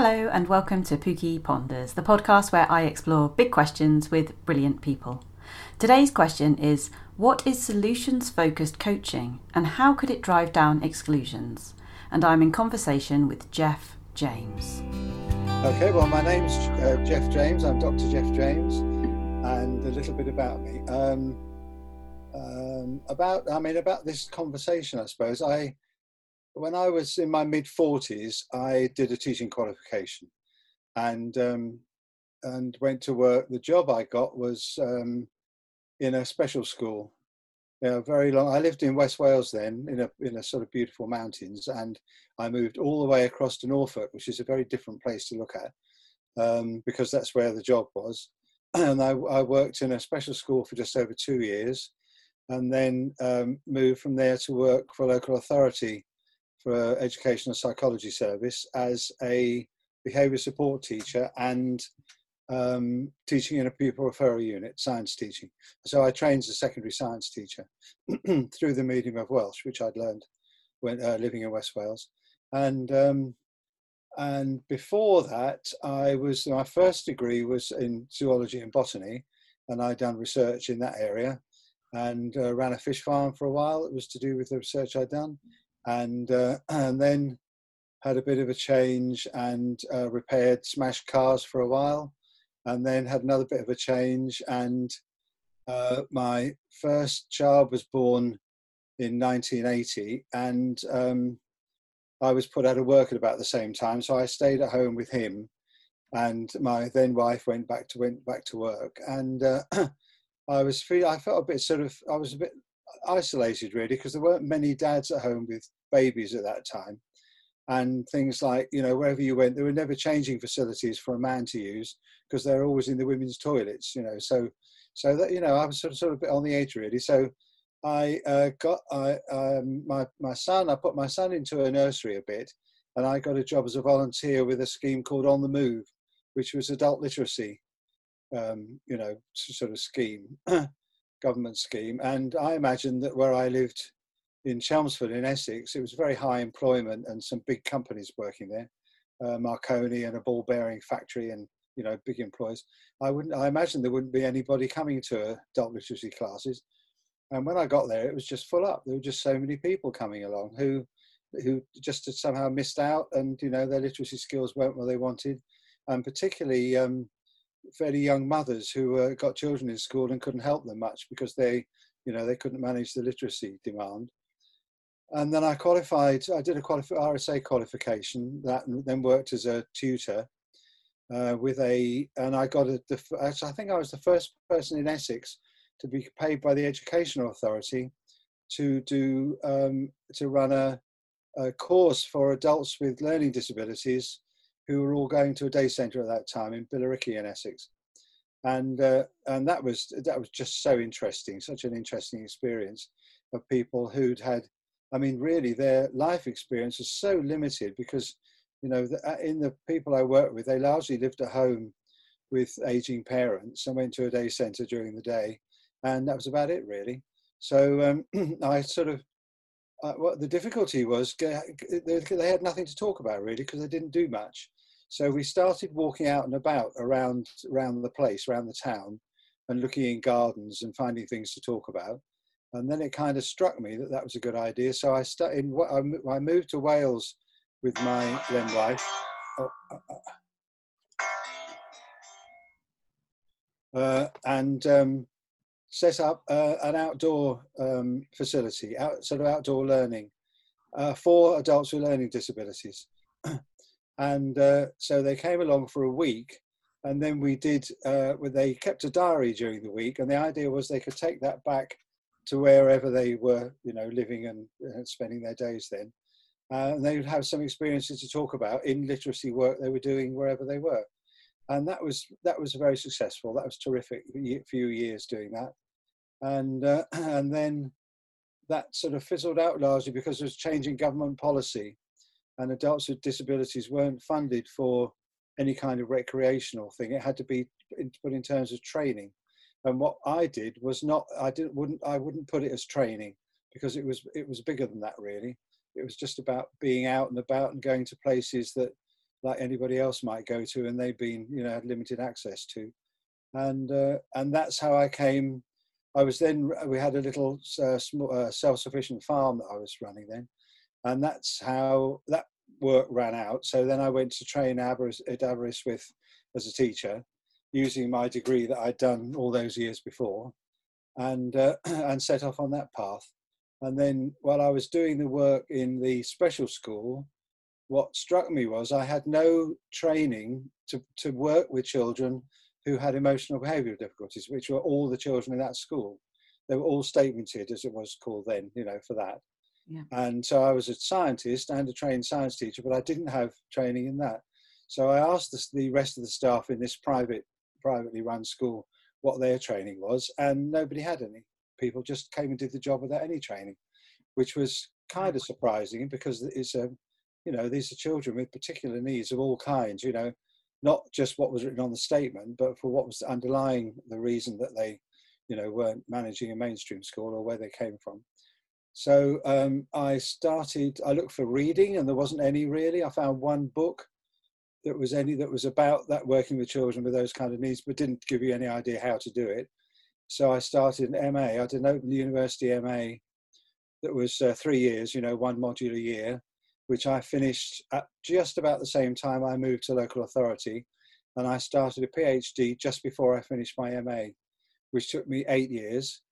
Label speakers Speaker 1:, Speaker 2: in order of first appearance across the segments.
Speaker 1: Hello, and welcome to Pookie Ponders, the podcast where I explore big questions with brilliant people. Today's question is What is solutions focused coaching, and how could it drive down exclusions? And I'm in conversation with Jeff James.
Speaker 2: Okay, well, my name's uh, Jeff James. I'm Dr. Jeff James, and a little bit about me. Um, um, about, I mean, about this conversation, I suppose. I when I was in my mid 40s, I did a teaching qualification and um, and went to work. The job I got was um, in a special school. Know, very long. I lived in West Wales then, in a in a sort of beautiful mountains, and I moved all the way across to Norfolk, which is a very different place to look at, um, because that's where the job was. And I, I, worked in a special school for just over two years, and then um, moved from there to work for a local authority for Education and Psychology Service as a behaviour support teacher and um, teaching in a pupil referral unit, science teaching. So I trained as a secondary science teacher through the medium of Welsh, which I'd learned when uh, living in West Wales. And um, and before that, I was my first degree was in zoology and botany, and I'd done research in that area, and uh, ran a fish farm for a while. It was to do with the research I'd done, and uh, and then had a bit of a change and uh, repaired smashed cars for a while, and then had another bit of a change. And uh, my first child was born in 1980, and um, I was put out of work at about the same time. So I stayed at home with him, and my then wife went back to went back to work, and uh, I was free. I felt a bit sort of I was a bit isolated really because there weren't many dads at home with babies at that time. And things like you know wherever you went there were never changing facilities for a man to use because they're always in the women's toilets you know. So so that you know i was sort of, sort of a bit on the edge really. So i uh, got i um, my my son i put my son into a nursery a bit and i got a job as a volunteer with a scheme called on the move which was adult literacy um, you know sort of scheme government scheme and i imagine that where i lived in Chelmsford in Essex, it was very high employment and some big companies working there, uh, Marconi and a ball bearing factory and you know big employers. I wouldn't. I imagine there wouldn't be anybody coming to adult literacy classes. And when I got there, it was just full up. There were just so many people coming along who who just had somehow missed out, and you know their literacy skills weren't what they wanted, and particularly um, fairly young mothers who uh, got children in school and couldn't help them much because they you know they couldn't manage the literacy demand and then I qualified. I did a qualif- RSA qualification that, then worked as a tutor uh, with a, and I got a. The, I think I was the first person in Essex to be paid by the Educational Authority to do um, to run a, a course for adults with learning disabilities who were all going to a day centre at that time in Billericay in Essex, and uh, and that was that was just so interesting, such an interesting experience of people who'd had I mean, really, their life experience is so limited because, you know, uh, in the people I worked with, they largely lived at home with aging parents and went to a day centre during the day, and that was about it, really. So um, I sort of, uh, what the difficulty was, they had nothing to talk about really because they didn't do much. So we started walking out and about around around the place, around the town, and looking in gardens and finding things to talk about and then it kind of struck me that that was a good idea. So I started. I moved to Wales with my then wife. Oh, uh, uh, uh, and um, set up uh, an outdoor um, facility, out, sort of outdoor learning uh, for adults with learning disabilities. And uh, so they came along for a week, and then we did. they kept a diary during the week, and the idea was they could take that back to wherever they were, you know, living and, and spending their days then. Uh, and they would have some experiences to talk about in literacy work they were doing wherever they were. And that was that was very successful. That was terrific. Few years doing that, and uh, and then that sort of fizzled out largely because it was changing government policy, and adults with disabilities weren't funded for any kind of recreational thing. It had to be put in terms of training and what I did was not I didn't wouldn't I wouldn't put it as training because it was it was bigger than that really. It was just about being out and about and going to places that like anybody else might go to, and they've been, you know, had limited access to, and uh, and that's how I came. I was then we had a little uh, small, uh, self-sufficient farm that I was running then, and that's how that work ran out. So then I went to train at Aberystwyth as a teacher, using my degree that I'd done all those years before, and uh, and set off on that path. And then while I was doing the work in the special school, what struck me was I had no training to, to work with children who had emotional behavioural difficulties, which were all the children in that school. They were all statemented, as it was called then, you know, for that. Yeah. And so I was a scientist and a trained science teacher, but I didn't have training in that. So I asked the, the rest of the staff in this private, privately run school what their training was, and nobody had any. People just came and did the job without any training, which was kind of surprising because it's a you know, these are children with particular needs of all kinds, you know, not just what was written on the statement, but for what was underlying the reason that they, you know, weren't managing a mainstream school or where they came from. So um, I started, I looked for reading and there wasn't any really. I found one book that was any that was about that working with children with those kind of needs, but didn't give you any idea how to do it. So I started an MA. I did an Open University MA that was uh, three years, you know, one module a year which I finished at just about the same time I moved to local authority. And I started a PhD just before I finished my MA, which took me eight years.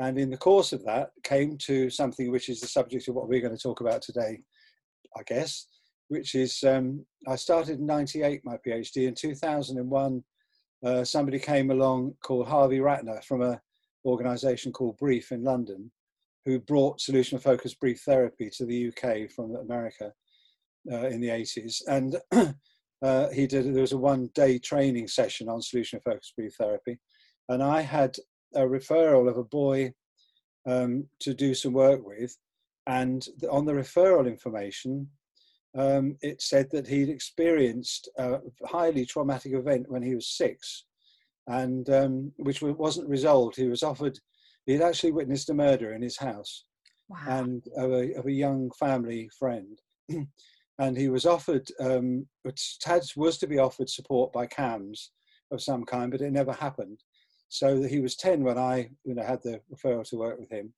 Speaker 2: And in the course of that, came to something which is the subject of what we're going to talk about today, I guess, which is um, I started in 98 my PhD. In 2001, uh, somebody came along called Harvey Ratner from an organization called Brief in London who brought solution focused brief therapy to the UK from America uh, in the 80s. And uh, he did, there was a one day training session on solution focused brief therapy. And I had a referral of a boy um, to do some work with. And on the referral information, um, it said that he'd experienced a highly traumatic event when he was six, and um, which wasn't resolved. He was offered He'd actually witnessed a murder in his house wow. and of a, of a young family friend. and he was offered, um, was to be offered support by CAMHS of some kind, but it never happened. So he was 10 when I you know, had the referral to work with him.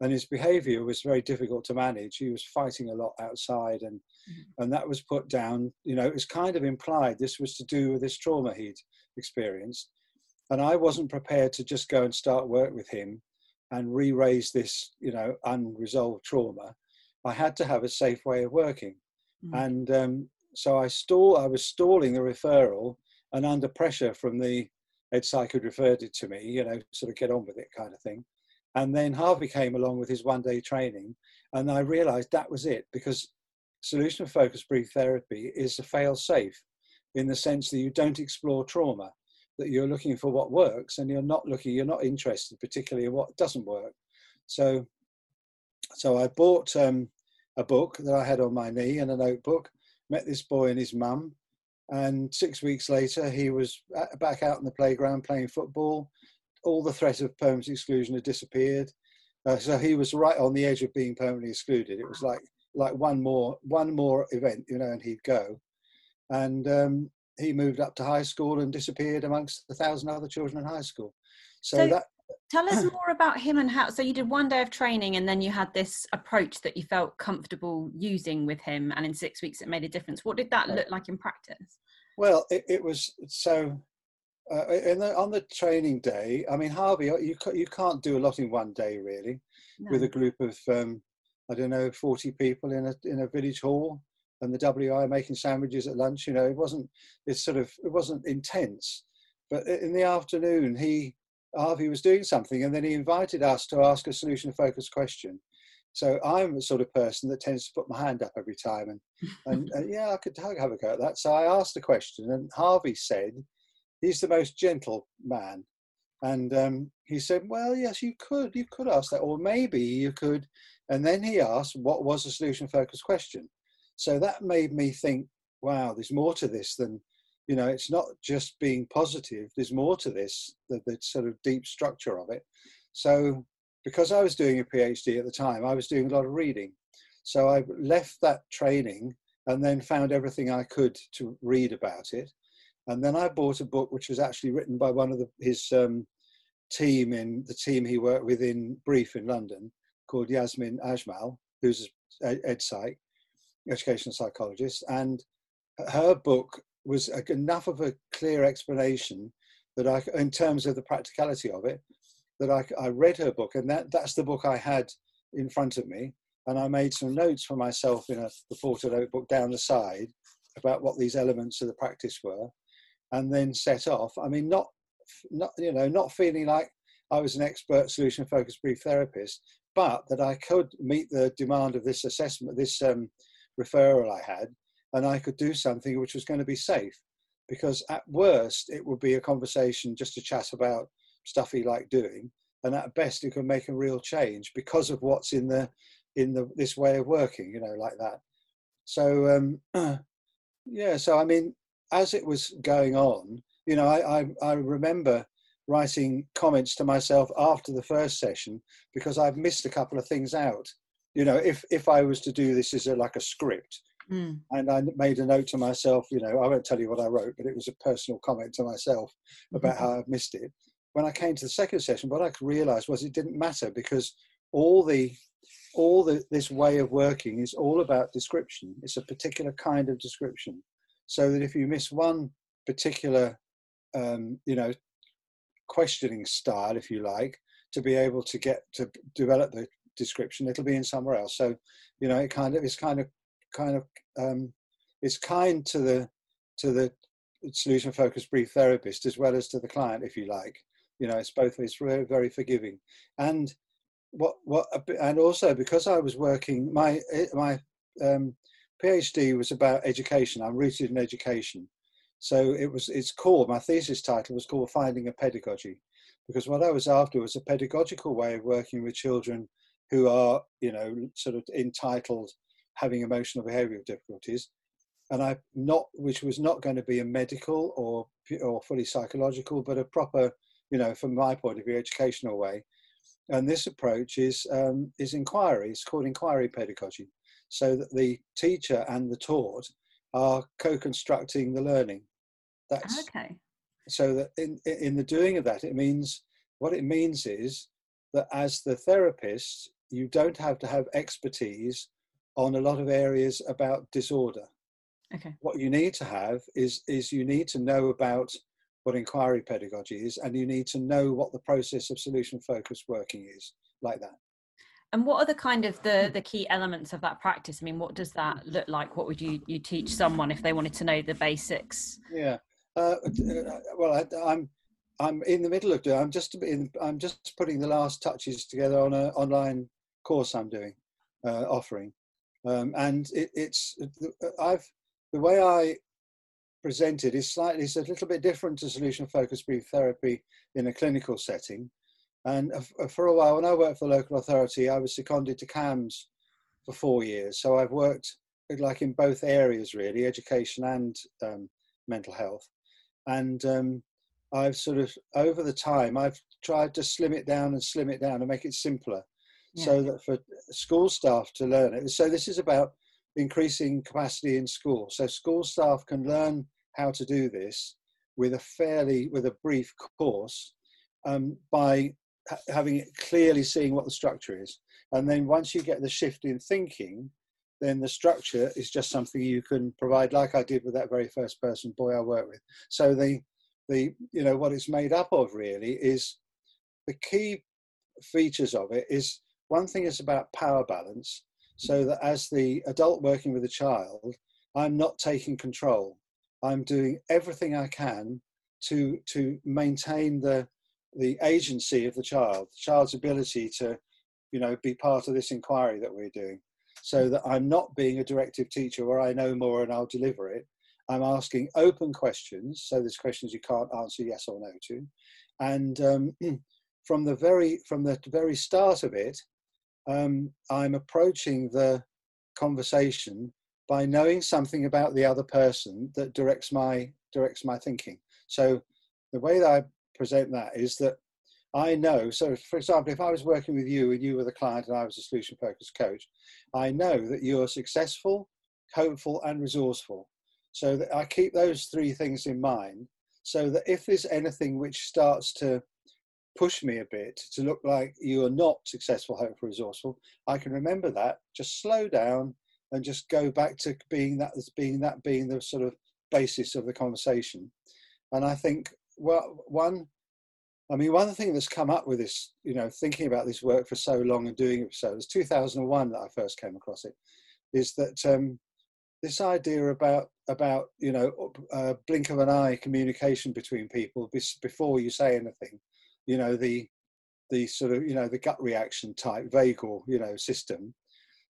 Speaker 2: And his behavior was very difficult to manage. He was fighting a lot outside, and, mm-hmm. and that was put down. You know, it was kind of implied this was to do with this trauma he'd experienced. And I wasn't prepared to just go and start work with him and re-raise this, you know, unresolved trauma, I had to have a safe way of working. Mm. And um, so I stall, I was stalling the referral and under pressure from the who'd referred it to me, you know, sort of get on with it kind of thing. And then Harvey came along with his one day training and I realized that was it because solution focused brief therapy is a fail safe in the sense that you don't explore trauma that you're looking for what works and you're not looking you're not interested particularly in what doesn't work so so i bought um, a book that i had on my knee and a notebook met this boy and his mum and six weeks later he was back out in the playground playing football all the threat of permanent exclusion had disappeared uh, so he was right on the edge of being permanently excluded it was like like one more one more event you know and he'd go and um, he moved up to high school and disappeared amongst a thousand other children in high school. So, so that.
Speaker 1: Tell us more about him and how. So you did one day of training, and then you had this approach that you felt comfortable using with him, and in six weeks it made a difference. What did that look like in practice?
Speaker 2: Well, it, it was so. Uh, the, on the training day, I mean, Harvey, you you can't do a lot in one day, really, no. with a group of um, I don't know, forty people in a in a village hall and the WI making sandwiches at lunch. You know, it wasn't. It's sort of. It wasn't intense. But in the afternoon, he Harvey was doing something, and then he invited us to ask a solution-focused question. So I'm the sort of person that tends to put my hand up every time, and and, and yeah, I could have a go at that. So I asked the question, and Harvey said, "He's the most gentle man." And um, he said, "Well, yes, you could, you could ask that, or maybe you could." And then he asked, "What was the solution-focused question?" So that made me think, wow, there's more to this than, you know, it's not just being positive. There's more to this, the, the sort of deep structure of it. So because I was doing a PhD at the time, I was doing a lot of reading. So I left that training and then found everything I could to read about it. And then I bought a book which was actually written by one of the, his um, team in the team he worked with in Brief in London called Yasmin Ajmal, who's an ed psych, educational psychologist. And her book was enough of a clear explanation that I, in terms of the practicality of it, that I, I read her book, and that, that's the book I had in front of me. And I made some notes for myself in a reporter notebook down the side about what these elements of the practice were, and then set off. I mean, not, not you know, not feeling like I was an expert solution focused brief therapist, but that I could meet the demand of this assessment, this um, referral I had, and I could do something which was going to be safe. Because at worst, it would be a conversation just to chat about stuff he liked doing, and at best, it could make a real change because of what's in the in the this way of working, you know, like that. So um, yeah, so I mean, as it was going on, you know, I, I, I remember writing comments to myself after the first session because I've missed a couple of things out. You know, if if I was to do this as a, like a script, mm. and I made a note to myself, you know, I won't tell you what I wrote, but it was a personal comment to myself about mm-hmm. how I've missed it. When I came to the second session, what I realised was it didn't matter because all the all the, this way of working is all about description. It's a particular kind of description, so that if you miss one particular, um, you know, questioning style, if you like, to be able to get to develop the description, it'll be in somewhere else. So, you know, it kind of it's kind of kind of um, it's kind to the to the solution focused brief therapist as well as to the client, if you like. You know, it's both. It's very very forgiving, and what what and also because I was working my eh, my um, PhD was about education. I'm rooted in education, so it was, it's called, my thesis title was called Finding a Pedagogy, because what I was after was a pedagogical way of working with children who are, you know, sort of entitled having emotional behavioural difficulties. And I not, which was not going to be a medical or, or fully psychological, but a proper, you know, from my point of view, educational way. And this approach is, um, is inquiry. It's called inquiry pedagogy. So that the teacher and the taught are co-constructing the learning.
Speaker 1: That's okay.
Speaker 2: So that in in the doing of that, it means what it means is that as the therapist, you don't have to have expertise on a lot of areas about disorder.
Speaker 1: Okay.
Speaker 2: What you need to have is is you need to know about what inquiry pedagogy is, and you need to know what the process of solution focused working is, like that.
Speaker 1: And what are the kind of the the key elements of that practice? I mean, what does that look like? What would you you teach someone if they wanted to know the basics?
Speaker 2: Yeah. Uh, uh well, I, am I'm in the middle of doing. I'm just in, I'm just putting the last touches together on an online course I'm doing, uh, offering, um, and it, it's I've the way I present it is slightly it's a little bit different to solution focused brief therapy in a clinical setting and for a while, when I worked for the local authority, I was seconded to CAMHS for four years. So I've worked like in both areas, really, education and um, mental health. And um, I've sort of, over the time, I've tried to slim it down and slim it down and make it simpler yeah. so that for school staff to learn it. So this is about increasing capacity in school. So school staff can learn how to do this with a fairly, with a brief course um, by having it clearly seeing what the structure is. And then once you get the shift in thinking, then the structure is just something you can provide, like I did with that very first person boy I worked with. So the the you know what it's made up of really is the key features of it is one thing is about power balance, so that as the adult working with a child, I'm not taking control. I'm doing everything I can to to maintain the the agency of the child, the child's ability to, you know, be part of this inquiry that we're doing. So that I'm not being a directive teacher where I know more and I'll deliver it. I'm asking open questions. So there's questions you can't answer yes or no to. And um, from the very from the very start of it, um, I'm approaching the conversation by knowing something about the other person that directs my directs my thinking. So the way that I present that is that I know, so for example, if I was working with you and you were the client and I was a solution focused coach, I know that you're successful hopeful, and resourceful. So that I keep those three things in mind so that if there's anything which starts to push me a bit to look like you are not successful, hopeful, resourceful, I can remember that, just slow down and just go back to being that as being that being the sort of basis of the conversation. And I think well one I mean, one thing that's come up with this, you know, thinking about this work for so long and doing it for so, it was 2001 that I first came across it, is that um, this idea about about you know uh, blink of an eye communication between people before you say anything, you know the the sort of you know the gut reaction type vagal you know system,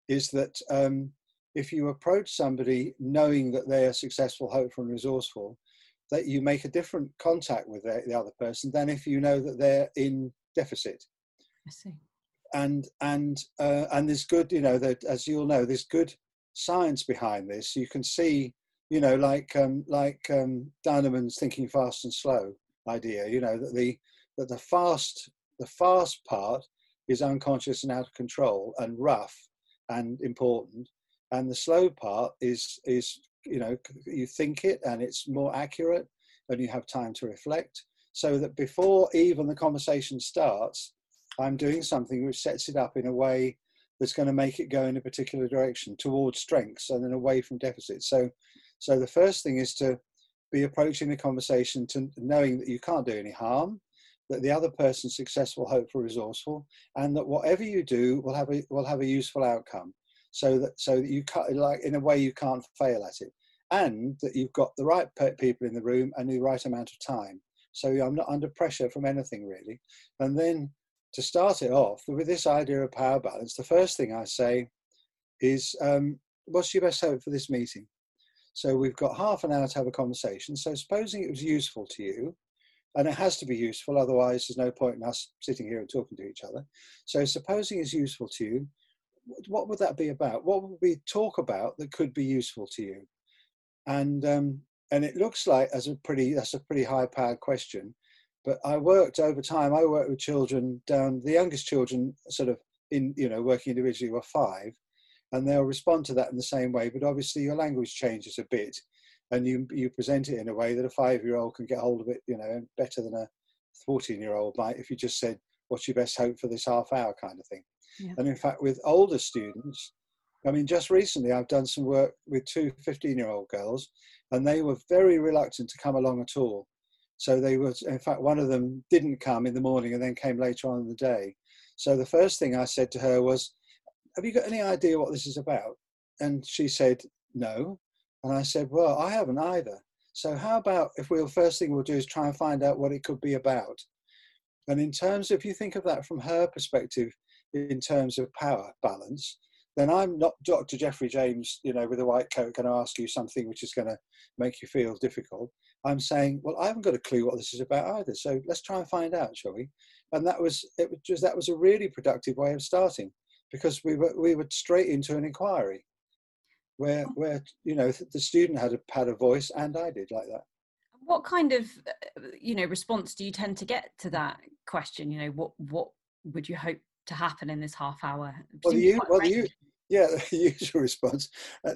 Speaker 2: is that um, if you approach somebody knowing that they are successful, hopeful, and resourceful, that you make a different contact with the, the other person than if you know that they're in deficit.
Speaker 1: I see.
Speaker 2: And and uh, and there's good, you know, that as you'll know, there's good science behind this. You can see, you know, like um, like um, Kahneman's thinking fast and slow idea. You know that the that the fast the fast part is unconscious and out of control and rough and important, and the slow part is is you know you think it and it's more accurate and you have time to reflect so that before even the conversation starts i'm doing something which sets it up in a way that's going to make it go in a particular direction towards strengths and then away from deficits. So, so the first thing is to be approaching the conversation to knowing that you can't do any harm, that the other person's successful, hopeful, resourceful, and that whatever you do will have a will have a useful outcome. So that so that you cut like in a way you can't fail at it, and that you've got the right people in the room and the right amount of time. So I'm not under pressure from anything really, and then to start it off with this idea of power balance, the first thing I say is, um, what's your best hope for this meeting? So we've got half an hour to have a conversation. So supposing it was useful to you, and it has to be useful, otherwise there's no point in us sitting here and talking to each other. So supposing it's useful to you, what would that be about? What would we talk about that could be useful to you? And um, and it looks like as a pretty that's a pretty high powered question but I worked over time. I worked with children down. The youngest children, sort of in you know working individually, were five, and they'll respond to that in the same way. But obviously, your language changes a bit, and you you present it in a way that a five-year-old can get hold of it, you know, better than a fourteen-year-old might if you just said, "What's your best hope for this half hour?" kind of thing. Yeah. And in fact, with older students, I mean, just recently I've done some work with two 15 year old girls, and they were very reluctant to come along at all. So they were, in fact, one of them didn't come in the morning and then came later on in the day. So the first thing I said to her was, Have you got any idea what this is about? And she said, No. And I said, Well, I haven't either. So how about if we'll first thing we'll do is try and find out what it could be about. And in terms of, if you think of that from her perspective, in terms of power balance, then I'm not Dr. Jeffrey James, you know, with a white coat, going to ask you something which is going to make you feel difficult. I'm saying, well, I haven't got a clue what this is about either. So let's try and find out, shall we? And that was it. Was just that was a really productive way of starting because we were we were straight into an inquiry, where where you know the student had a had a voice and I did like that.
Speaker 1: What kind of you know response do you tend to get to that question? You know, what what would you hope to happen in this half hour?
Speaker 2: Well, the, well the, yeah, the usual response. Uh,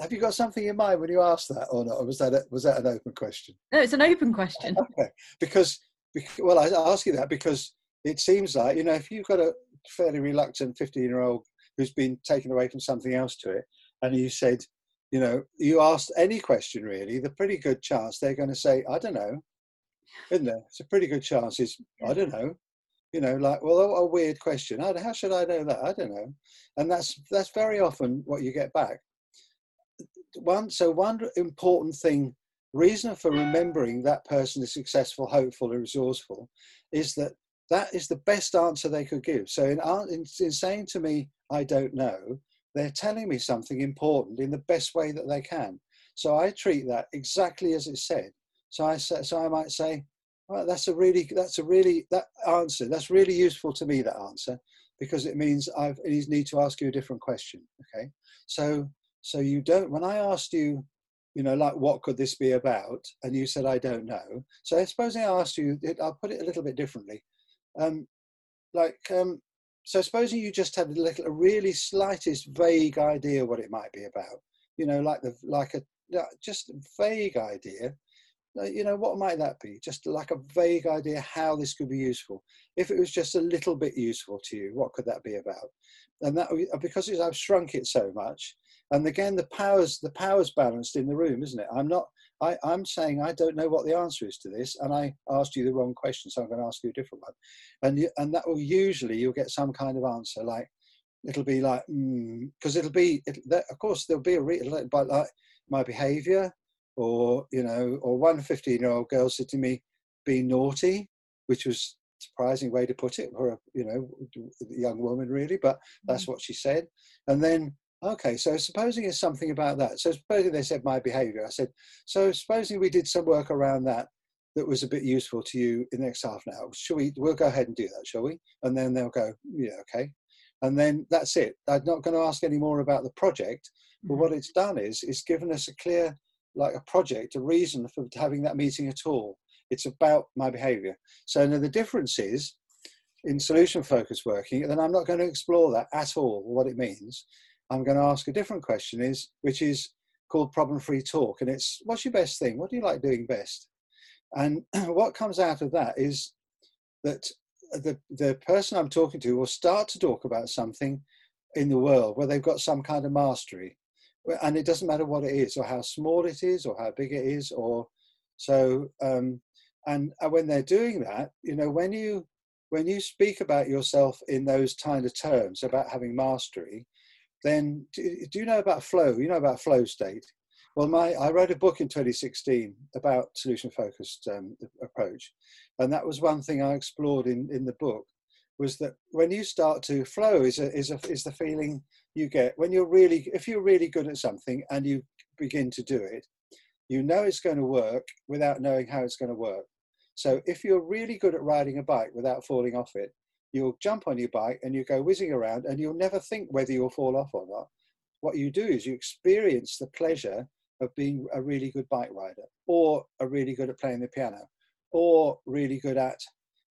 Speaker 2: have you got something in mind when you asked that, or not? Or was that a, was that an open question?
Speaker 1: No, it's an open question.
Speaker 2: Okay, because, because well, I ask you that because it seems like you know if you've got a fairly reluctant fifteen-year-old who's been taken away from something else to it, and you said, you know, you asked any question really, the pretty good chance they're going to say, I don't know, isn't there? It's a pretty good chance. Is I don't know you know like well a weird question how should i know that i don't know and that's that's very often what you get back one so one important thing reason for remembering that person is successful hopeful and resourceful is that that is the best answer they could give so in, in, in saying to me i don't know they're telling me something important in the best way that they can so i treat that exactly as it said so i so i might say well, that's a really that's a really that answer that's really useful to me that answer because it means I need to ask you a different question. Okay, so so you don't when I asked you, you know, like what could this be about, and you said I don't know. So I suppose I asked you, I'll put it a little bit differently. Um, like um, so supposing you just had a little a really slightest vague idea what it might be about you know, like the like a just vague idea. You know, what might that be? Just like a vague idea how this could be useful. If it was just a little bit useful to you, what could that be about? And that because I've shrunk it so much, and again the powers the powers balanced in the room, isn't it? I'm not I, am saying I don't know what the answer is to this, and I asked you the wrong question, so I'm going to ask you a different one. And you, and that will usually you'll get some kind of answer like it'll be like because mm, it'll be it, that, of course there'll be a re- but like my behaviour or you know or one 15 year old girl said to me be naughty which was surprising way to put it for a you know young woman really but that's mm. what she said and then Okay, so supposing it's something about that. So supposing they said my behaviour, I said, so supposing we did some work around that that was a bit useful to you in the next half an hour. Shall we? We'll go ahead and do that, shall we? And then they'll go, yeah, okay. And then that's it. I'm not going to ask any more about the project. But mm-hmm. what it's done is it's given us a clear, like a project, a reason for having that meeting at all. It's about my behaviour. So now the difference is in solution focused working, and then I'm not going to explore that at all, what it means. I'm going to ask a different question, is which is called problem free talk, and it's what's your best thing? What do you like doing best? And what comes out of that is that the the person I'm talking to will start to talk about something in the world where they've got some kind of mastery, and it doesn't matter what it is or how small it is or how big it is or so. Um, and when they're doing that, you know, when you when you speak about yourself in those kind of terms about having mastery, then do, do you know about flow? You know about flow state. Well, my I wrote a book in 2016 about solution focused um, approach, and that was one thing I explored in in the book was that when you start to flow is a, is a, is the feeling you get when you're really if you're really good at something and you begin to do it, you know it's going to work without knowing how it's going to work. So if you're really good at riding a bike without falling off it, you'll jump on your bike and you go whizzing around and you'll never think whether you'll fall off or not. What you do is you experience the pleasure of being a really good bike rider or a really good at playing the piano or really good at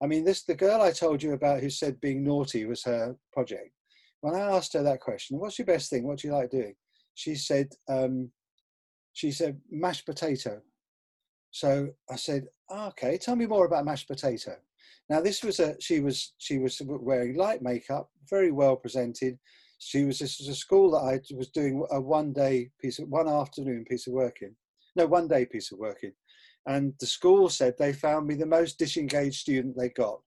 Speaker 2: I mean this the girl I told you about who said being naughty was her project. When I asked her that question, what's your best thing? What do you like doing? She said um, she said mashed potato. So I said, oh, okay, tell me more about mashed potato. Now this was a she was she was wearing light makeup, very well presented. She was this was a school that I was doing a one day piece of one afternoon piece of work in, no one day piece of work in, and the school said they found me the most disengaged student they got.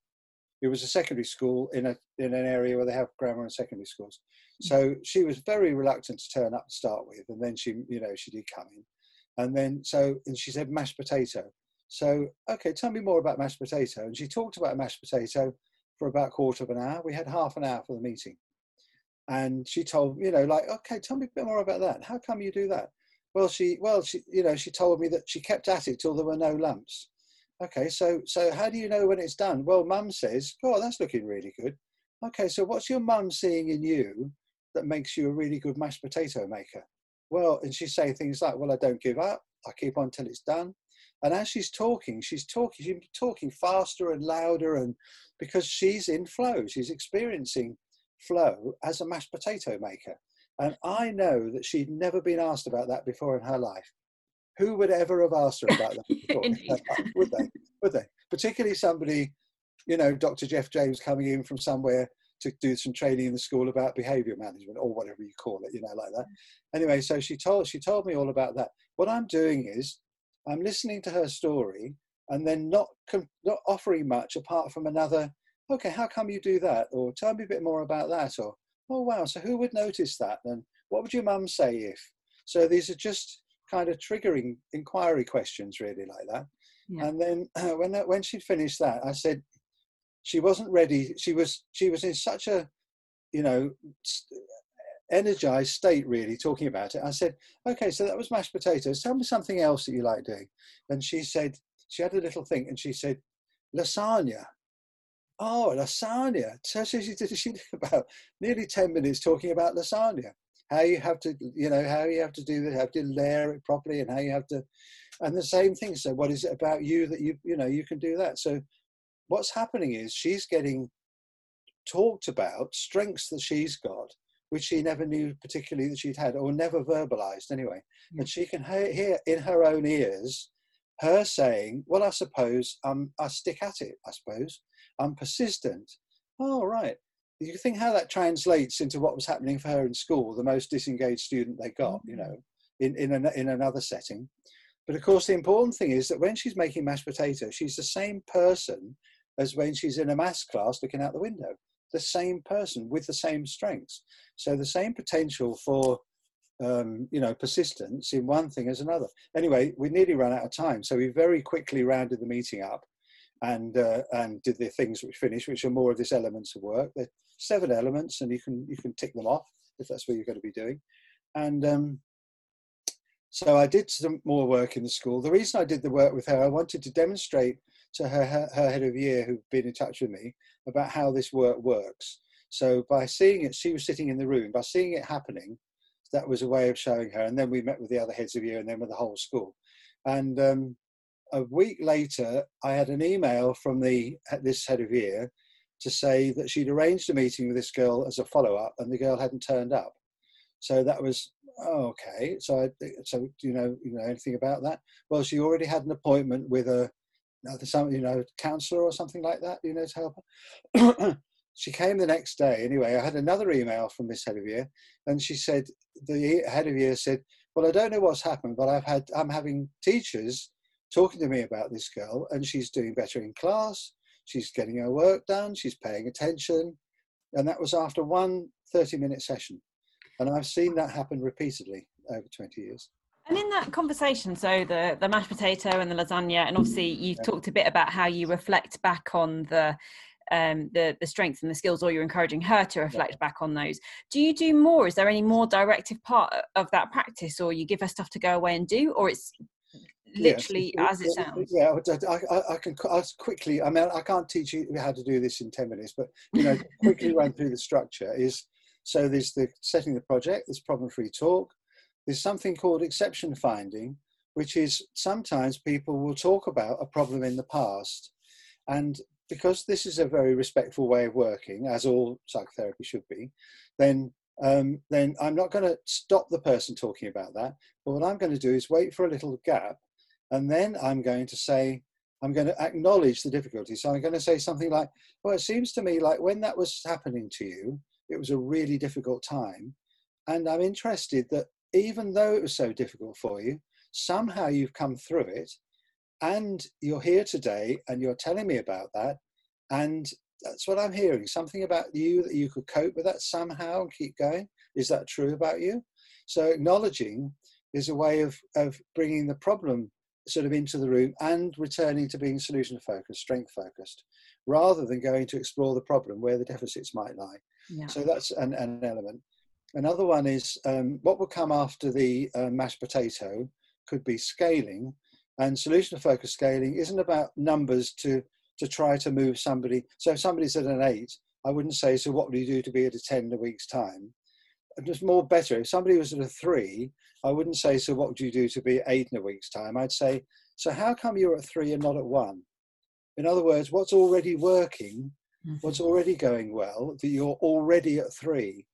Speaker 2: It was a secondary school in a in an area where they have grammar and secondary schools. So she was very reluctant to turn up to start with, and then she you know she did come in, and then so and she said mashed potato. So, okay, tell me more about mashed potato. And she talked about mashed potato for about a quarter of an hour. We had half an hour for the meeting. And she told, you know, like, okay, tell me a bit more about that. How come you do that? Well, she, well, she, you know, she told me that she kept at it till there were no lumps. Okay, so, so how do you know when it's done? Well, mum says, oh, that's looking really good. Okay, so what's your mum seeing in you that makes you a really good mashed potato maker? Well, and she's saying things like, well, I don't give up. I keep on till it's done. And as she's talking, she's talking, she's talking faster and louder, and because she's in flow, she's experiencing flow as a mashed potato maker. And I know that she'd never been asked about that before in her life. Who would ever have asked her about that before? would they? Would they? Particularly somebody, you know, Dr. Jeff James coming in from somewhere to do some training in the school about behavior management or whatever you call it, you know, like that. Mm. Anyway, so she told she told me all about that. What I'm doing is I'm listening to her story and then not not offering much apart from another. Okay, how come you do that? Or tell me a bit more about that. Or oh wow, so who would notice that? And what would your mum say if? So these are just kind of triggering inquiry questions, really like that. Yeah. And then uh, when that, when she'd finished that, I said she wasn't ready. She was she was in such a you know energized state really talking about it. I said okay so that was mashed potatoes. Tell me something else that you like doing. And she said she had a little thing and she said lasagna. Oh lasagna. So she did she did about nearly 10 minutes talking about lasagna. How you have to you know how you have to do that have to layer it properly and how you have to and the same thing. So what is it about you that you you know you can do that? So what's happening is she's getting talked about strengths that she's got which she never knew particularly that she'd had or never verbalized anyway.
Speaker 1: Yeah.
Speaker 2: And she can hear, hear in her own ears her saying, Well, I suppose um, I stick at it, I suppose. I'm persistent. Oh, right. You think how that translates into what was happening for her in school, the most disengaged student they got, you
Speaker 1: Mm.
Speaker 2: know, in, in, an, in another setting. But of course, the important thing is that when she's making mashed potatoes, she's the same person as when she's in a maths class looking out the window. The same person with the same strengths. So the same potential for um, you know persistence in one thing as another. Anyway, we nearly ran out of time, so we very quickly rounded the meeting up and uh, and did the things which finished, which are more of this elements of work. There are seven elements, and you can you can tick them off if that's what you're going to be doing. And um, so I did some more work in the school. The reason I did the work with her, I wanted to demonstrate to her, her, her head of year who'd been in touch with me about how this work works. So by seeing it, she was sitting in the room, by seeing it happening, that was a way of showing her. And then we met with the other heads of year and then with the whole school. And um, a week later, I had an email from the this head of year to say that she'd arranged a meeting with this girl as a follow up, and the girl hadn't turned up. So that was oh, okay. So I, so do you know you know anything about that? Well, she already had an appointment with a some you know counselor or something like that. You know to help her. she came the next day. Anyway, I had another email from this head of year, and she said the head of year said, "Well, I don't know what's happened, but I've had I'm having teachers talking to me about this girl, and she's doing better in class. She's getting her work done. She's paying attention, and that was after one 30 minute session." And I've seen that happen repeatedly over 20 years.
Speaker 1: And in that conversation, so the the mashed potato and the lasagna, and obviously you've yeah. talked a bit about how you reflect back on the um, the the strengths and the skills, or you're encouraging her to reflect yeah. back on those. Do you do more? Is there any more directive part of that practice, or you give her stuff to go away and do, or it's literally
Speaker 2: yes.
Speaker 1: as it sounds?
Speaker 2: Yeah, I, I, I can I quickly. I mean, I can't teach you how to do this in ten minutes, but you know, quickly run through the structure is. So there's the setting the project, there's problem-free talk, there's something called exception finding, which is sometimes people will talk about a problem in the past. And because this is a very respectful way of working, as all psychotherapy should be, then um, then I'm not going to stop the person talking about that. But what I'm going to do is wait for a little gap, and then I'm going to say, I'm going to acknowledge the difficulty. So I'm going to say something like, "Well, it seems to me like when that was happening to you, it was a really difficult time, and I'm interested that even though it was so difficult for you, somehow you've come through it and you're here today and you're telling me about that. And that's what I'm hearing something about you that you could cope with that somehow and keep going. Is that true about you? So, acknowledging is a way of, of bringing the problem sort of into the room and returning to being solution focused, strength focused, rather than going to explore the problem where the deficits might lie.
Speaker 1: Yeah.
Speaker 2: So, that's an, an element. Another one is um, what will come after the uh, mashed potato could be scaling. And solution focused scaling isn't about numbers to, to try to move somebody. So if somebody's at an eight, I wouldn't say, so what will you do to be at a 10 in a week's time? Just more better. If somebody was at a three, I wouldn't say, so what would you do to be eight in a week's time? I'd say, so how come you're at three and not at one? In other words, what's already working, mm-hmm. what's already going well, that you're already at three?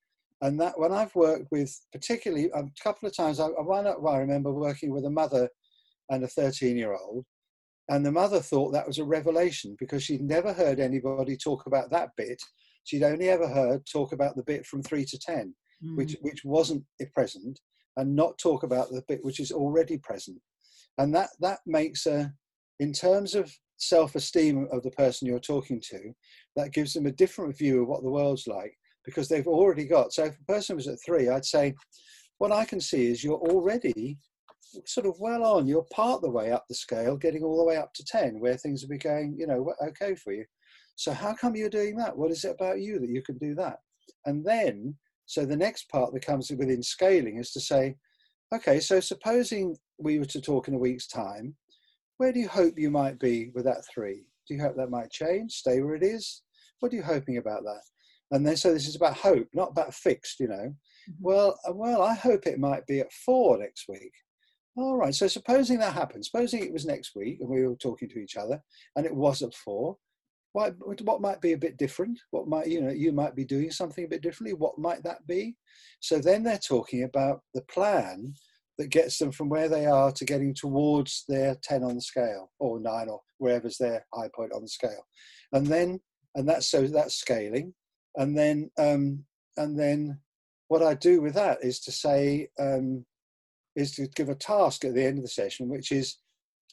Speaker 2: And that when I've worked with, particularly a couple of times, I, one well, I remember working with a mother and a 13 year old, and the mother thought that was a revelation because she'd never heard anybody talk about that bit. She'd only ever heard talk about the bit from three to 10, mm. which, which wasn't present, and not talk about the bit which is already present. And that, that makes a, in terms of self esteem of the person you're talking to, that gives them a different view of what the world's like because they've already got. So if a person was at three, I'd say, what I can see is you're already sort of well on. You're part the way up the scale, getting all the way up to 10, where things will be going, you know, okay for you. So how come you're doing that? What is it about you that you can do that? And then, so the next part that comes within scaling is to say, okay, so supposing we were to talk in a week's time, where do you hope you might be with that three? Do you hope that might change, stay where it is? What are you hoping about that? And then so this is about hope not about fixed you know mm-hmm. well uh, well i hope it might be at four next week all right so supposing that happens supposing it was next week and we were talking to each other and it was at four what, what might be a bit different? What might, you know, you might be doing something a bit differently. What might that be? So then they're talking about the plan that gets them from where they are to getting towards their 10 on the scale or nine or wherever's their high point on the scale. And then, and that's so that's scaling. And then, um, and then what I do with that is to say, um, is to give a task at the end of the session, which is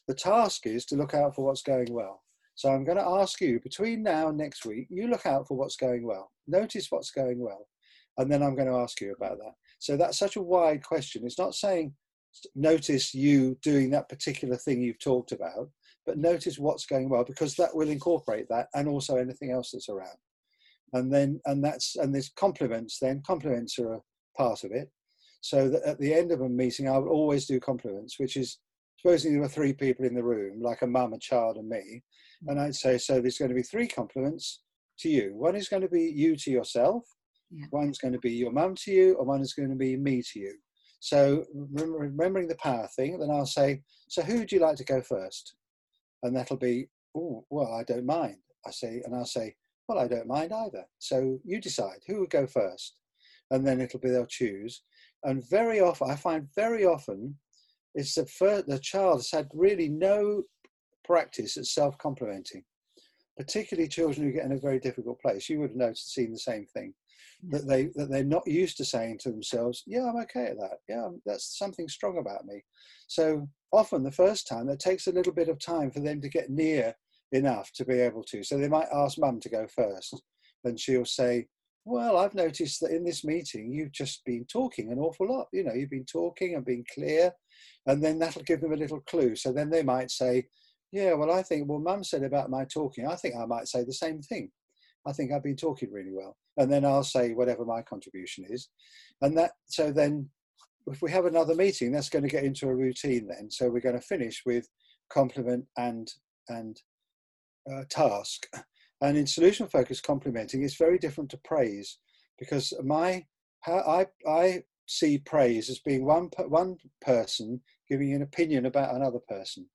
Speaker 2: the task is to look out for what's going well. So I'm going to ask you between now and next week, you look out for what's going well. Notice what's going well. And then I'm going to ask you about that. So that's such a wide question. It's not saying notice you doing that particular thing you've talked about, but notice what's going well because that will incorporate that and also anything else that's around. And then, and that's, and there's compliments then. Compliments are a part of it. So that at the end of a meeting, I would always do compliments, which is supposing there were three people in the room, like a mum, a child, and me, mm. and I'd say, so there's going to be three compliments to you. One is going to be you to yourself, yeah. one's going to be your mum to you, and one is going to be me to you. So remembering the power thing, then I'll say, so who would you like to go first? And that'll be, oh, well, I don't mind. I say, and I'll say, well, I don't mind either. So you decide who would go first. And then it'll be they'll choose. And very often, I find very often, it's the, first, the child has had really no practice at self complimenting, particularly children who get in a very difficult place. You would have noticed, seen the same thing. Hmm. That they that they're not used to saying to themselves, "Yeah, I'm okay at that. Yeah, um, that's something strong about me." So often, the first time, it takes a little bit of time for them to get near enough to be able to. So they might ask mum to go first, and she'll say, well, I've noticed that in this meeting, you've just been talking an awful lot. You know, you've been talking and being clear, and then that'll give them a little clue. So then they might say, Yeah, well, I think, well, mum said about my talking, I think I might say the same thing. I think I've been talking really well. And then I'll say whatever my contribution is. And that, so then if we have another meeting, that's going to get into a routine then. So we're going to finish with compliment and, and uh, task and in solution focused complimenting, it's very different to praise because my I I see praise as being one one person giving an opinion about another person.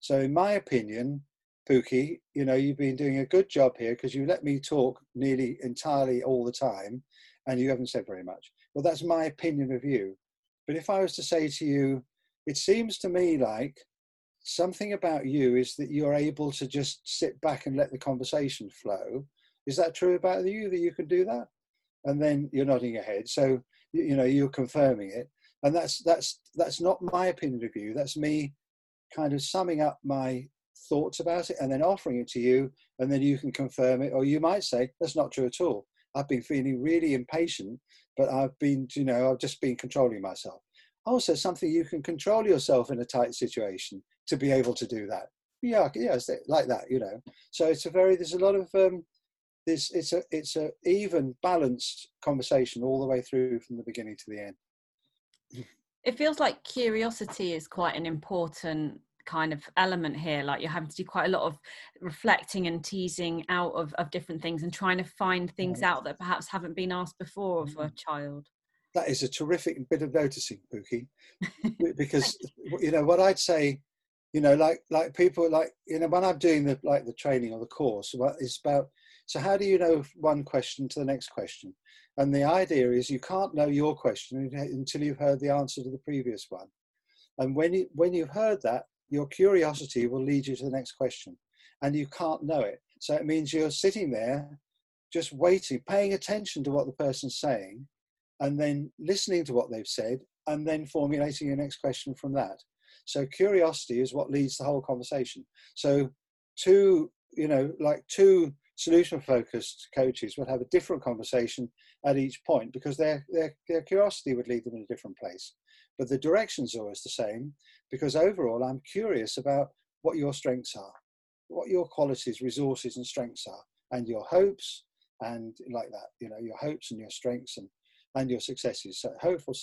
Speaker 2: So in my opinion, Pooky, you know, you've been doing a good job here because you let me talk nearly entirely all the time and you haven't said very much. Well, that's my opinion of you. But if I was to say to you, it seems to me like something about you is that you're able to just sit back and let the conversation flow. Is that true about you that you can do that? And then you're nodding your head. So you know you're confirming it. And that's that's that's not my opinion of you. That's me kind of summing up my thoughts about it and then offering it to you, and then you can confirm it. Or you might say, that's not true at all. I've been feeling really impatient, but I've been, you know, I've just been controlling myself. Also, something you can control yourself in a tight situation to be able to do that. Yeah, yeah, like that, you know. So it's a very there's a lot of um, this it's a it's a even balanced conversation all the way through from the beginning to the end.
Speaker 1: It feels like curiosity is quite an important kind of element here like you're having to do quite a lot of reflecting and teasing out of, of different things and trying to find things out that perhaps haven't been asked before of a mm-hmm. child
Speaker 2: that is a terrific bit of noticing Pooky because you. know what i'd say you know like like people like you know when i'm doing the like the training or the course it's about so how do you know one question to the next question? And the idea is you can't know your question until you've heard the answer to the previous one. And when you when you've heard that your curiosity will lead you to the next question and you can't know it. So it means you're sitting there just waiting paying attention to what the person's saying and then listening to what they've said and then formulating your next question from that so curiosity is what leads the whole conversation. So two, you know, like two solution focused coaches would have a different conversation at each point because their, their, their curiosity would lead them in a different place. But the direction's always the same because overall I'm curious about what your strengths are, what your qualities, resources and strengths are, and your hopes and like that, you know, your hopes and your strengths and and your successes. So hopeful,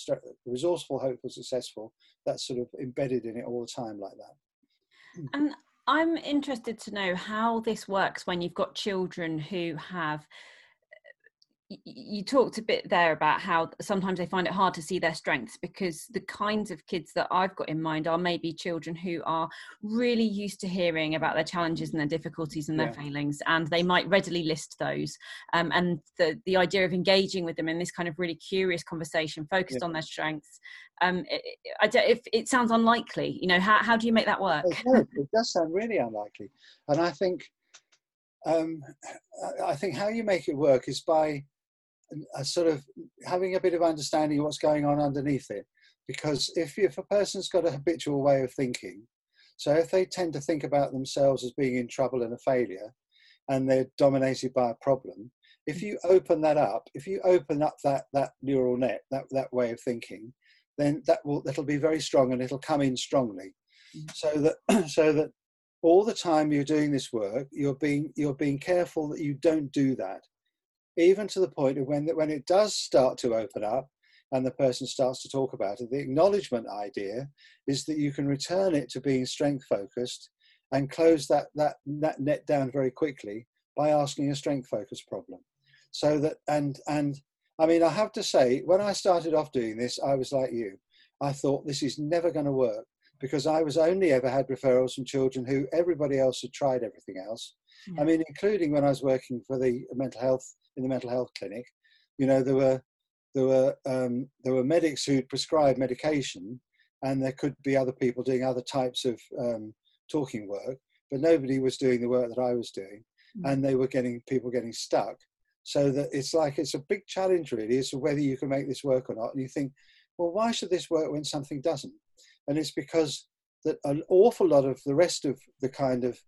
Speaker 2: resourceful, hopeful, successful. That's sort of embedded in it all the time, like that.
Speaker 1: Hmm. And I'm interested to know how this works when you've got children who have you talked a bit there about how sometimes they find it hard to see their strengths because the kinds of kids that I've got in mind are maybe children who are really used to hearing about their challenges and their difficulties and their yeah. failings, and they might readily list those. Um, and the the idea of engaging with them in this kind of really curious conversation focused yeah. on their strengths, um, it, I don't, if it sounds unlikely, you know, how how do you make that work?
Speaker 2: It, it does sound really unlikely, and I think. Um, I think how you make it work is by a sort of having a bit of understanding of what's going on underneath it. Because if, if a person's got a habitual way of thinking, so if they tend to think about themselves as being in trouble and a failure, and they're dominated by a problem, if you open that up, if you open up that that neural net, that that way of thinking, then that will that'll be very strong and it'll come in strongly. Mm. So that so that all the time you're doing this work, you're being you're being careful that you don't do that even to the point of when, when it does start to open up and the person starts to talk about it, the acknowledgement idea is that you can return it to being strength focused and close that, that, that net down very quickly by asking a strength focused problem. So that, and, and I mean, I have to say, when I started off doing this, I was like you. I thought this is never going to work because I was only ever had referrals from children who everybody else had tried everything else. Yeah. I mean, including when I was working for the mental health in the mental health clinic, you know, there were there were um, there were medics who prescribed medication, and there could be other people doing other types of um, talking work, but nobody was doing the work that I was doing, mm-hmm. and they were getting people getting stuck. So that it's like it's a big challenge really as to whether you can make this work or not. And you think, well, why should this work when something doesn't? And it's because that an awful lot of the rest of the kind of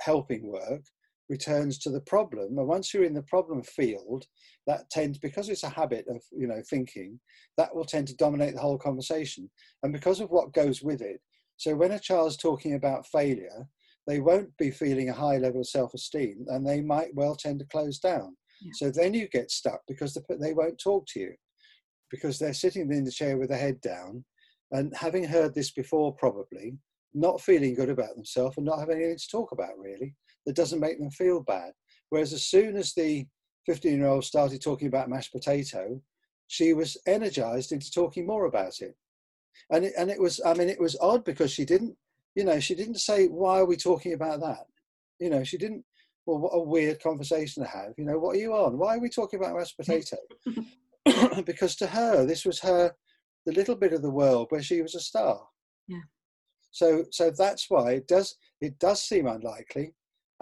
Speaker 2: helping work returns to the problem. And once you're in the problem field that tends because it's a habit of you know thinking that will tend to dominate the whole conversation. And because of what goes with it so when a child's talking about failure they won't be feeling a high level of self-esteem and they might well tend to close down. Yeah. so then you get stuck because they won't talk to you because they're sitting in the chair with their head down and having heard this before probably not feeling good about themselves and not having anything to talk about really that doesn't make them feel bad. Whereas as soon as the 15 year old started talking about mashed potato, she was energized into talking more about it. And it, and it was, I mean, it was odd because she didn't, you know, she didn't say, why are we talking about that? You know, she didn't, well, what a weird conversation to have. You know, what are you on? Why are we talking about mashed potato? because to her, this was her, the little bit of the world where she was a star.
Speaker 1: Yeah.
Speaker 2: So, so that's why it does, it does seem unlikely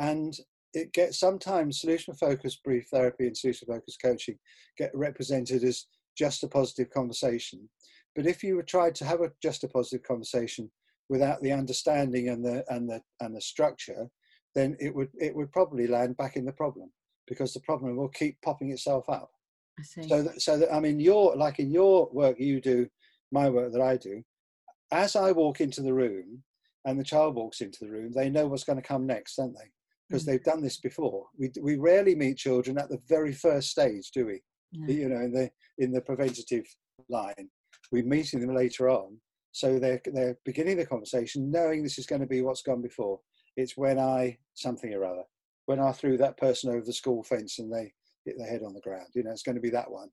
Speaker 2: and it gets sometimes solution focused brief therapy and solution focused coaching get represented as just a positive conversation. But if you were tried to have a just a positive conversation without the understanding and the and the and the structure then it would it would probably land back in the problem because the problem will keep popping itself up.
Speaker 1: I see.
Speaker 2: so that, so that i mean your like in your work you do my work that i do as i walk into the room and the child walks into the room they know what's going to come next don't they because mm. they've done this before. We, we rarely meet children at the very first stage, do we? Yeah. You know, in the in the preventative line, we're meeting them later on. So they're they're beginning the conversation knowing this is going to be what's gone before. It's when I something or other, when I threw that person over the school fence and they hit their head on the ground. You know, it's going to be that one.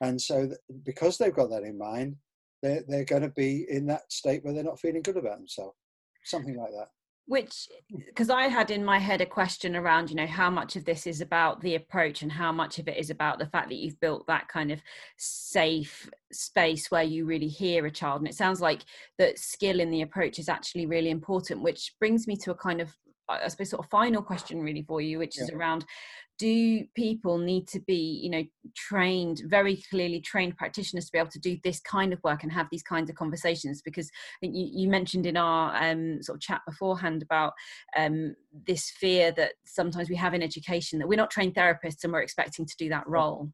Speaker 2: And so th- because they've got that in mind, they're they're going to be in that state where they're not feeling good about themselves. Something like that
Speaker 1: which because i had in my head a question around you know how much of this is about the approach and how much of it is about the fact that you've built that kind of safe space where you really hear a child and it sounds like that skill in the approach is actually really important which brings me to a kind of i suppose sort of final question really for you which yeah. is around do people need to be you know trained very clearly trained practitioners to be able to do this kind of work and have these kinds of conversations because i think you, you mentioned in our um, sort of chat beforehand about um, this fear that sometimes we have in education that we're not trained therapists and we're expecting to do that role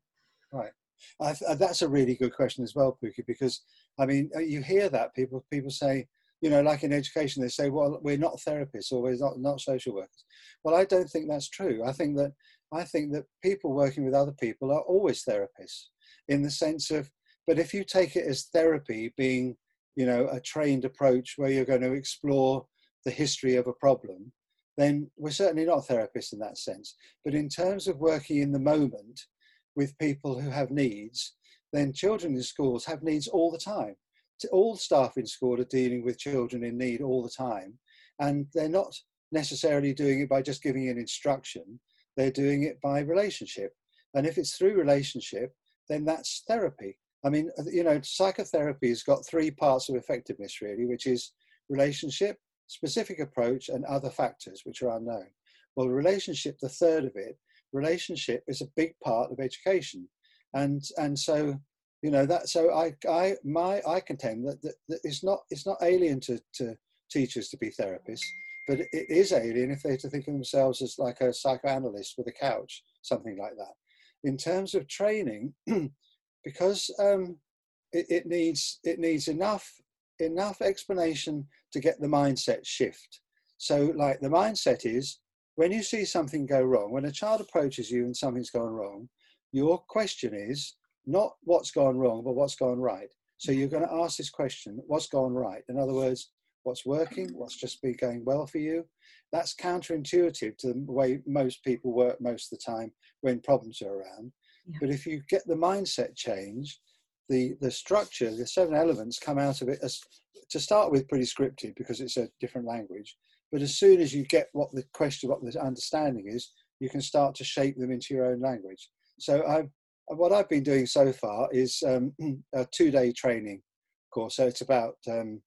Speaker 2: right I, that's a really good question as well Pooky because i mean uh, you hear that people people say you know, like in education, they say, well, we're not therapists or we're not, not social workers. Well, I don't think that's true. I think that I think that people working with other people are always therapists in the sense of, but if you take it as therapy being, you know, a trained approach where you're going to explore the history of a problem, then we're certainly not therapists in that sense. But in terms of working in the moment with people who have needs, then children in schools have needs all the time. All staff in school are dealing with children in need all the time, and they're not necessarily doing it by just giving an instruction. They're doing it by relationship, and if it's through relationship, then that's therapy. I mean, uh, you know, psychotherapy has got three parts of effectiveness really, which is relationship, specific approach, and other factors which are unknown. Well, relationship, the third of it, relationship is a big part of education, and and so you know that so I I my I contend that, that, that it's not it's not alien to to teachers to be therapists, but it is alien if they're to think of themselves as like a psychoanalyst with a couch, something like that. In terms of training, because um, it, it needs it needs enough enough explanation to get the mindset shift. So, like the mindset is when you see something go wrong, when a child approaches you and something's gone wrong, your question is not what's gone wrong, but what's gone right. So you're going to ask this question, what's gone right? In other words, what's working, what's just been going well for you. That's counterintuitive to the way most people work most of the time when problems are around. Yeah. But if you get the mindset change, the, the structure, the seven elements come out of it as to start with pretty scripted because it's a different language. But as soon as you get what the question, what the understanding is, you can start to shape them into your own language. So I've, what I've been doing so far is um, a two-day training course. So it's about um,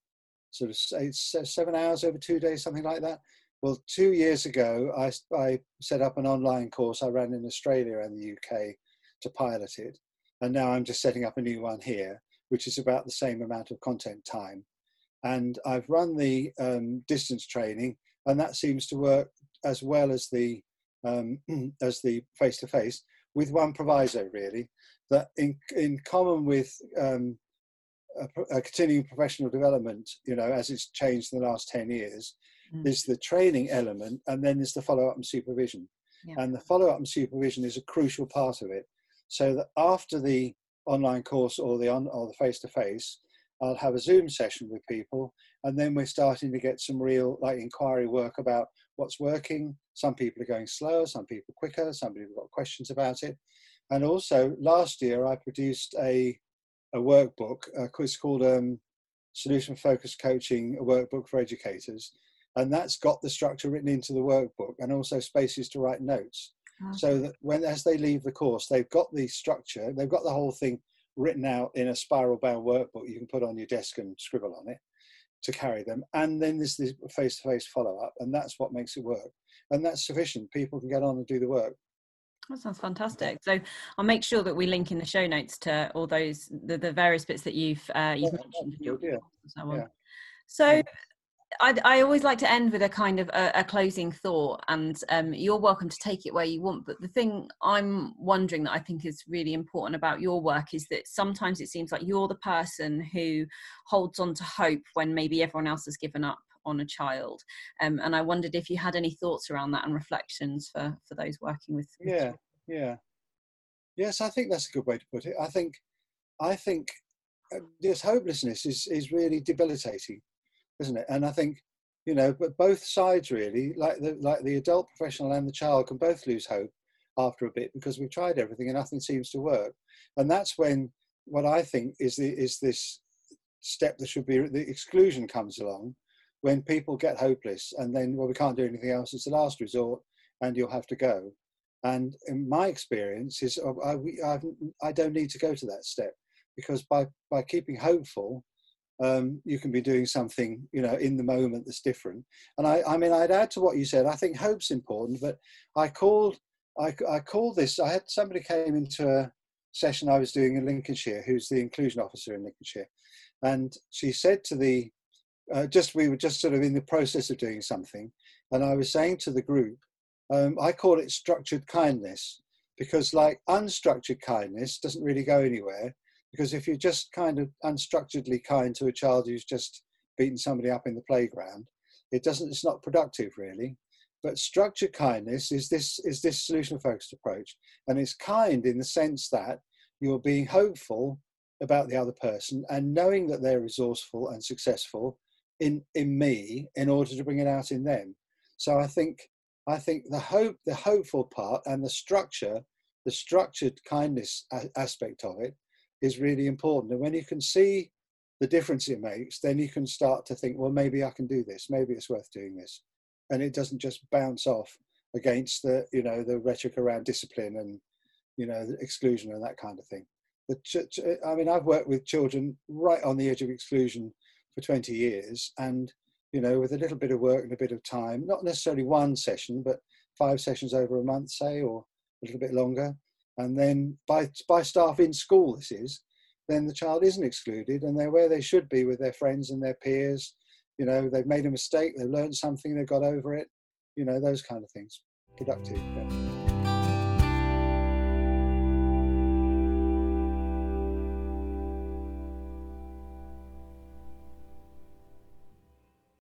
Speaker 2: sort of seven hours over two days, something like that. Well, two years ago, I, I set up an online course I ran in Australia and the UK to pilot it. And now I'm just setting up a new one here, which is about the same amount of content time. And I've run the um, distance training, and that seems to work as well as the um, as the face to face, with one proviso really, that in in common with um, a, a, continuing professional development, you know, as it's changed in the last ten years, mm. is the training element, and then there's the follow up and supervision. Yeah. And the follow up and supervision is a crucial part of it so that after the online course or the on or the face to face, I'll have a Zoom session with people, and then we're starting to get some real like inquiry work about what's working. Some people are going slower, some people quicker, some people have got questions about it. And also, last year I produced a a workbook. Uh, it's called um, Solution Focused Coaching, a workbook for educators, and that's got the structure written into the workbook and also spaces to write notes. Okay. So that when as they leave the course, they've got the structure, they've got the whole thing written out in a spiral bound workbook you can put on your desk and scribble on it to carry them. And then there's the face to face follow up, and that's what makes it work. And that's sufficient. People can get on and do the work.
Speaker 1: That sounds fantastic. So I'll make sure that we link in the show notes to all those the, the various bits that you've uh, you've yeah, mentioned yeah. so. Yeah. So I, I, always like to end with a kind of a, a closing thought, and um, you're welcome to take it where you want. But the thing I'm wondering that I think is really important about your work is that sometimes it seems like you're the person who holds on to hope when maybe everyone else has given up on a child. Um, and I wondered if you had any thoughts around that and reflections for for those working with.
Speaker 2: Yeah, yeah, yes. I think that's a good way to put it. I think, I think, uh, this hopelessness is is really debilitating isn't it? And I think, you know, but both sides really, like the like the adult professional and the child, can both lose hope after a bit because we've tried everything and nothing seems to work. And that's when what I think is the is this step that should be the exclusion comes along when people get hopeless and then well we can't do anything else it's the last resort and you'll have to go. And in my experience is oh, I, I, I don't need to go to that step because by by keeping hopeful um, you can be doing something you know in the moment that's different. And I, I mean i'd add to what you said i think hope's important but i called I, I called this i had somebody came into a session i was doing in lincolnshire who's the inclusion officer in lincolnshire and she said to the uh, just we were just sort of in the process of doing something and i was saying to the group um, i call it structured kindness because like unstructured kindness doesn't really go anywhere because if you're just kind of unstructuredly kind to a child who's just beaten somebody up in the playground, it doesn't. It's not productive really. But structured kindness is this is this solution focused approach, and it's kind in the sense that you're being hopeful about the other person and knowing that they're resourceful and successful in in me in order to bring it out in them. So I think I think the hope the hopeful part and the structure the structured kindness aspect of it is really important. And when you can see the difference it makes, then you can start to think, well, maybe I can do this. Maybe it's worth doing this, and it doesn't just bounce off against the you know the rhetoric around discipline and you know exclusion and that kind of thing. The ch- I mean, I've worked with children right on the edge of exclusion for 20 years, and you know, with a little bit of work and a bit of time, not necessarily one session, but five sessions over a month, say, or a little bit longer, and then by by staff in school, this is, then the child isn't excluded, and they're where they should be with their friends and their peers. You know, they've made a mistake, they've learned something, they've got over it. You know, those kind of things. Productive. Yeah.